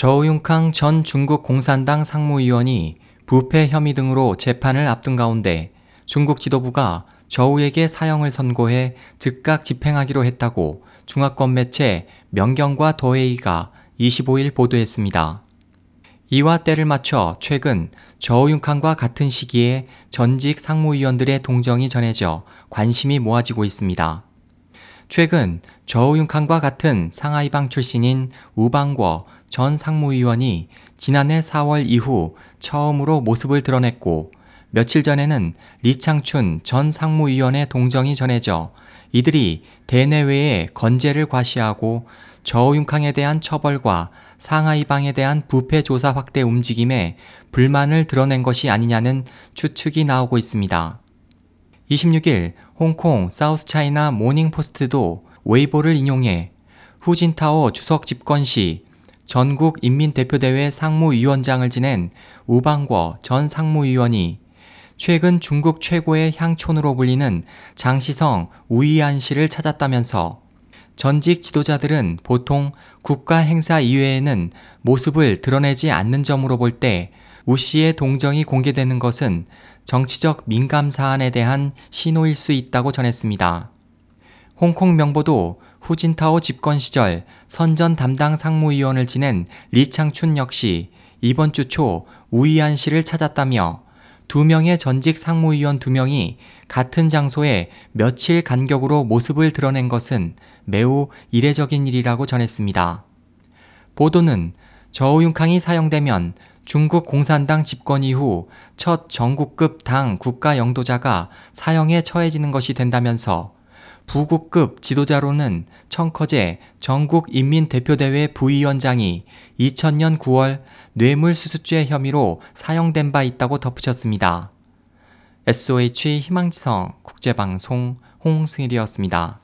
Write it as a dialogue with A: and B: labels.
A: 저우융캉 전 중국 공산당 상무위원이 부패 혐의 등으로 재판을 앞둔 가운데 중국 지도부가 저우에게 사형을 선고해 즉각 집행하기로 했다고 중화권 매체 명경과 더웨이가 25일 보도했습니다. 이와 때를 맞춰 최근 저우융캉과 같은 시기에 전직 상무위원들의 동정이 전해져 관심이 모아지고 있습니다. 최근 저우융캉과 같은 상하이방 출신인 우방궈 전 상무위원이 지난해 4월 이후 처음으로 모습을 드러냈고 며칠 전에는 리창춘 전 상무위원의 동정이 전해져 이들이 대내외에 건재를 과시하고 저우융캉에 대한 처벌과 상하이방에 대한 부패 조사 확대 움직임에 불만을 드러낸 것이 아니냐는 추측이 나오고 있습니다. 26일 홍콩 사우스차이나 모닝포스트도 웨이보를 인용해 후진타오 추석 집권 시 전국 인민대표대회 상무위원장을 지낸 우방궈 전 상무위원이 최근 중국 최고의 향촌으로 불리는 장시성 우이안 씨를 찾았다면서 전직 지도자들은 보통 국가 행사 이외에는 모습을 드러내지 않는 점으로 볼 때 우 씨의 동정이 공개되는 것은 정치적 민감 사안에 대한 신호일 수 있다고 전했습니다. 홍콩 명보도 후진타오 집권 시절 선전 담당 상무위원을 지낸 리창춘 역시 이번 주 초 우이안 씨를 찾았다며 두 명의 전직 상무위원 두 명이 같은 장소에 며칠 간격으로 모습을 드러낸 것은 매우 이례적인 일이라고 전했습니다. 보도는 저우융캉이 사용되면 중국 공산당 집권 이후 첫 전국급 당 국가 영도자가 사형에 처해지는 것이 된다면서 부국급 지도자로는 청커제 전국인민대표대회 부위원장이 2000년 9월 뇌물수수죄 혐의로 사형된 바 있다고 덧붙였습니다. SOH 희망지성 국제방송 홍승일이었습니다.